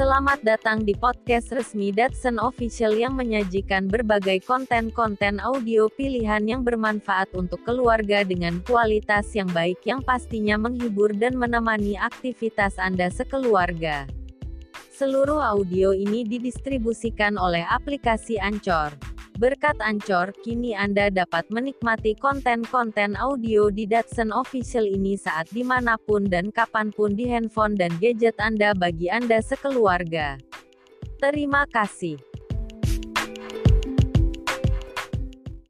Selamat datang di podcast resmi Datsun Official yang menyajikan berbagai konten-konten audio pilihan yang bermanfaat untuk keluarga dengan kualitas yang baik yang pastinya menghibur dan menemani aktivitas Anda sekeluarga. Seluruh audio ini didistribusikan oleh aplikasi Anchor. Berkat Ancor, kini Anda dapat menikmati konten-konten audio di Datsun Official ini saat di mana pun dan kapan pun di handphone dan gadget Anda bagi Anda sekeluarga. Terima kasih.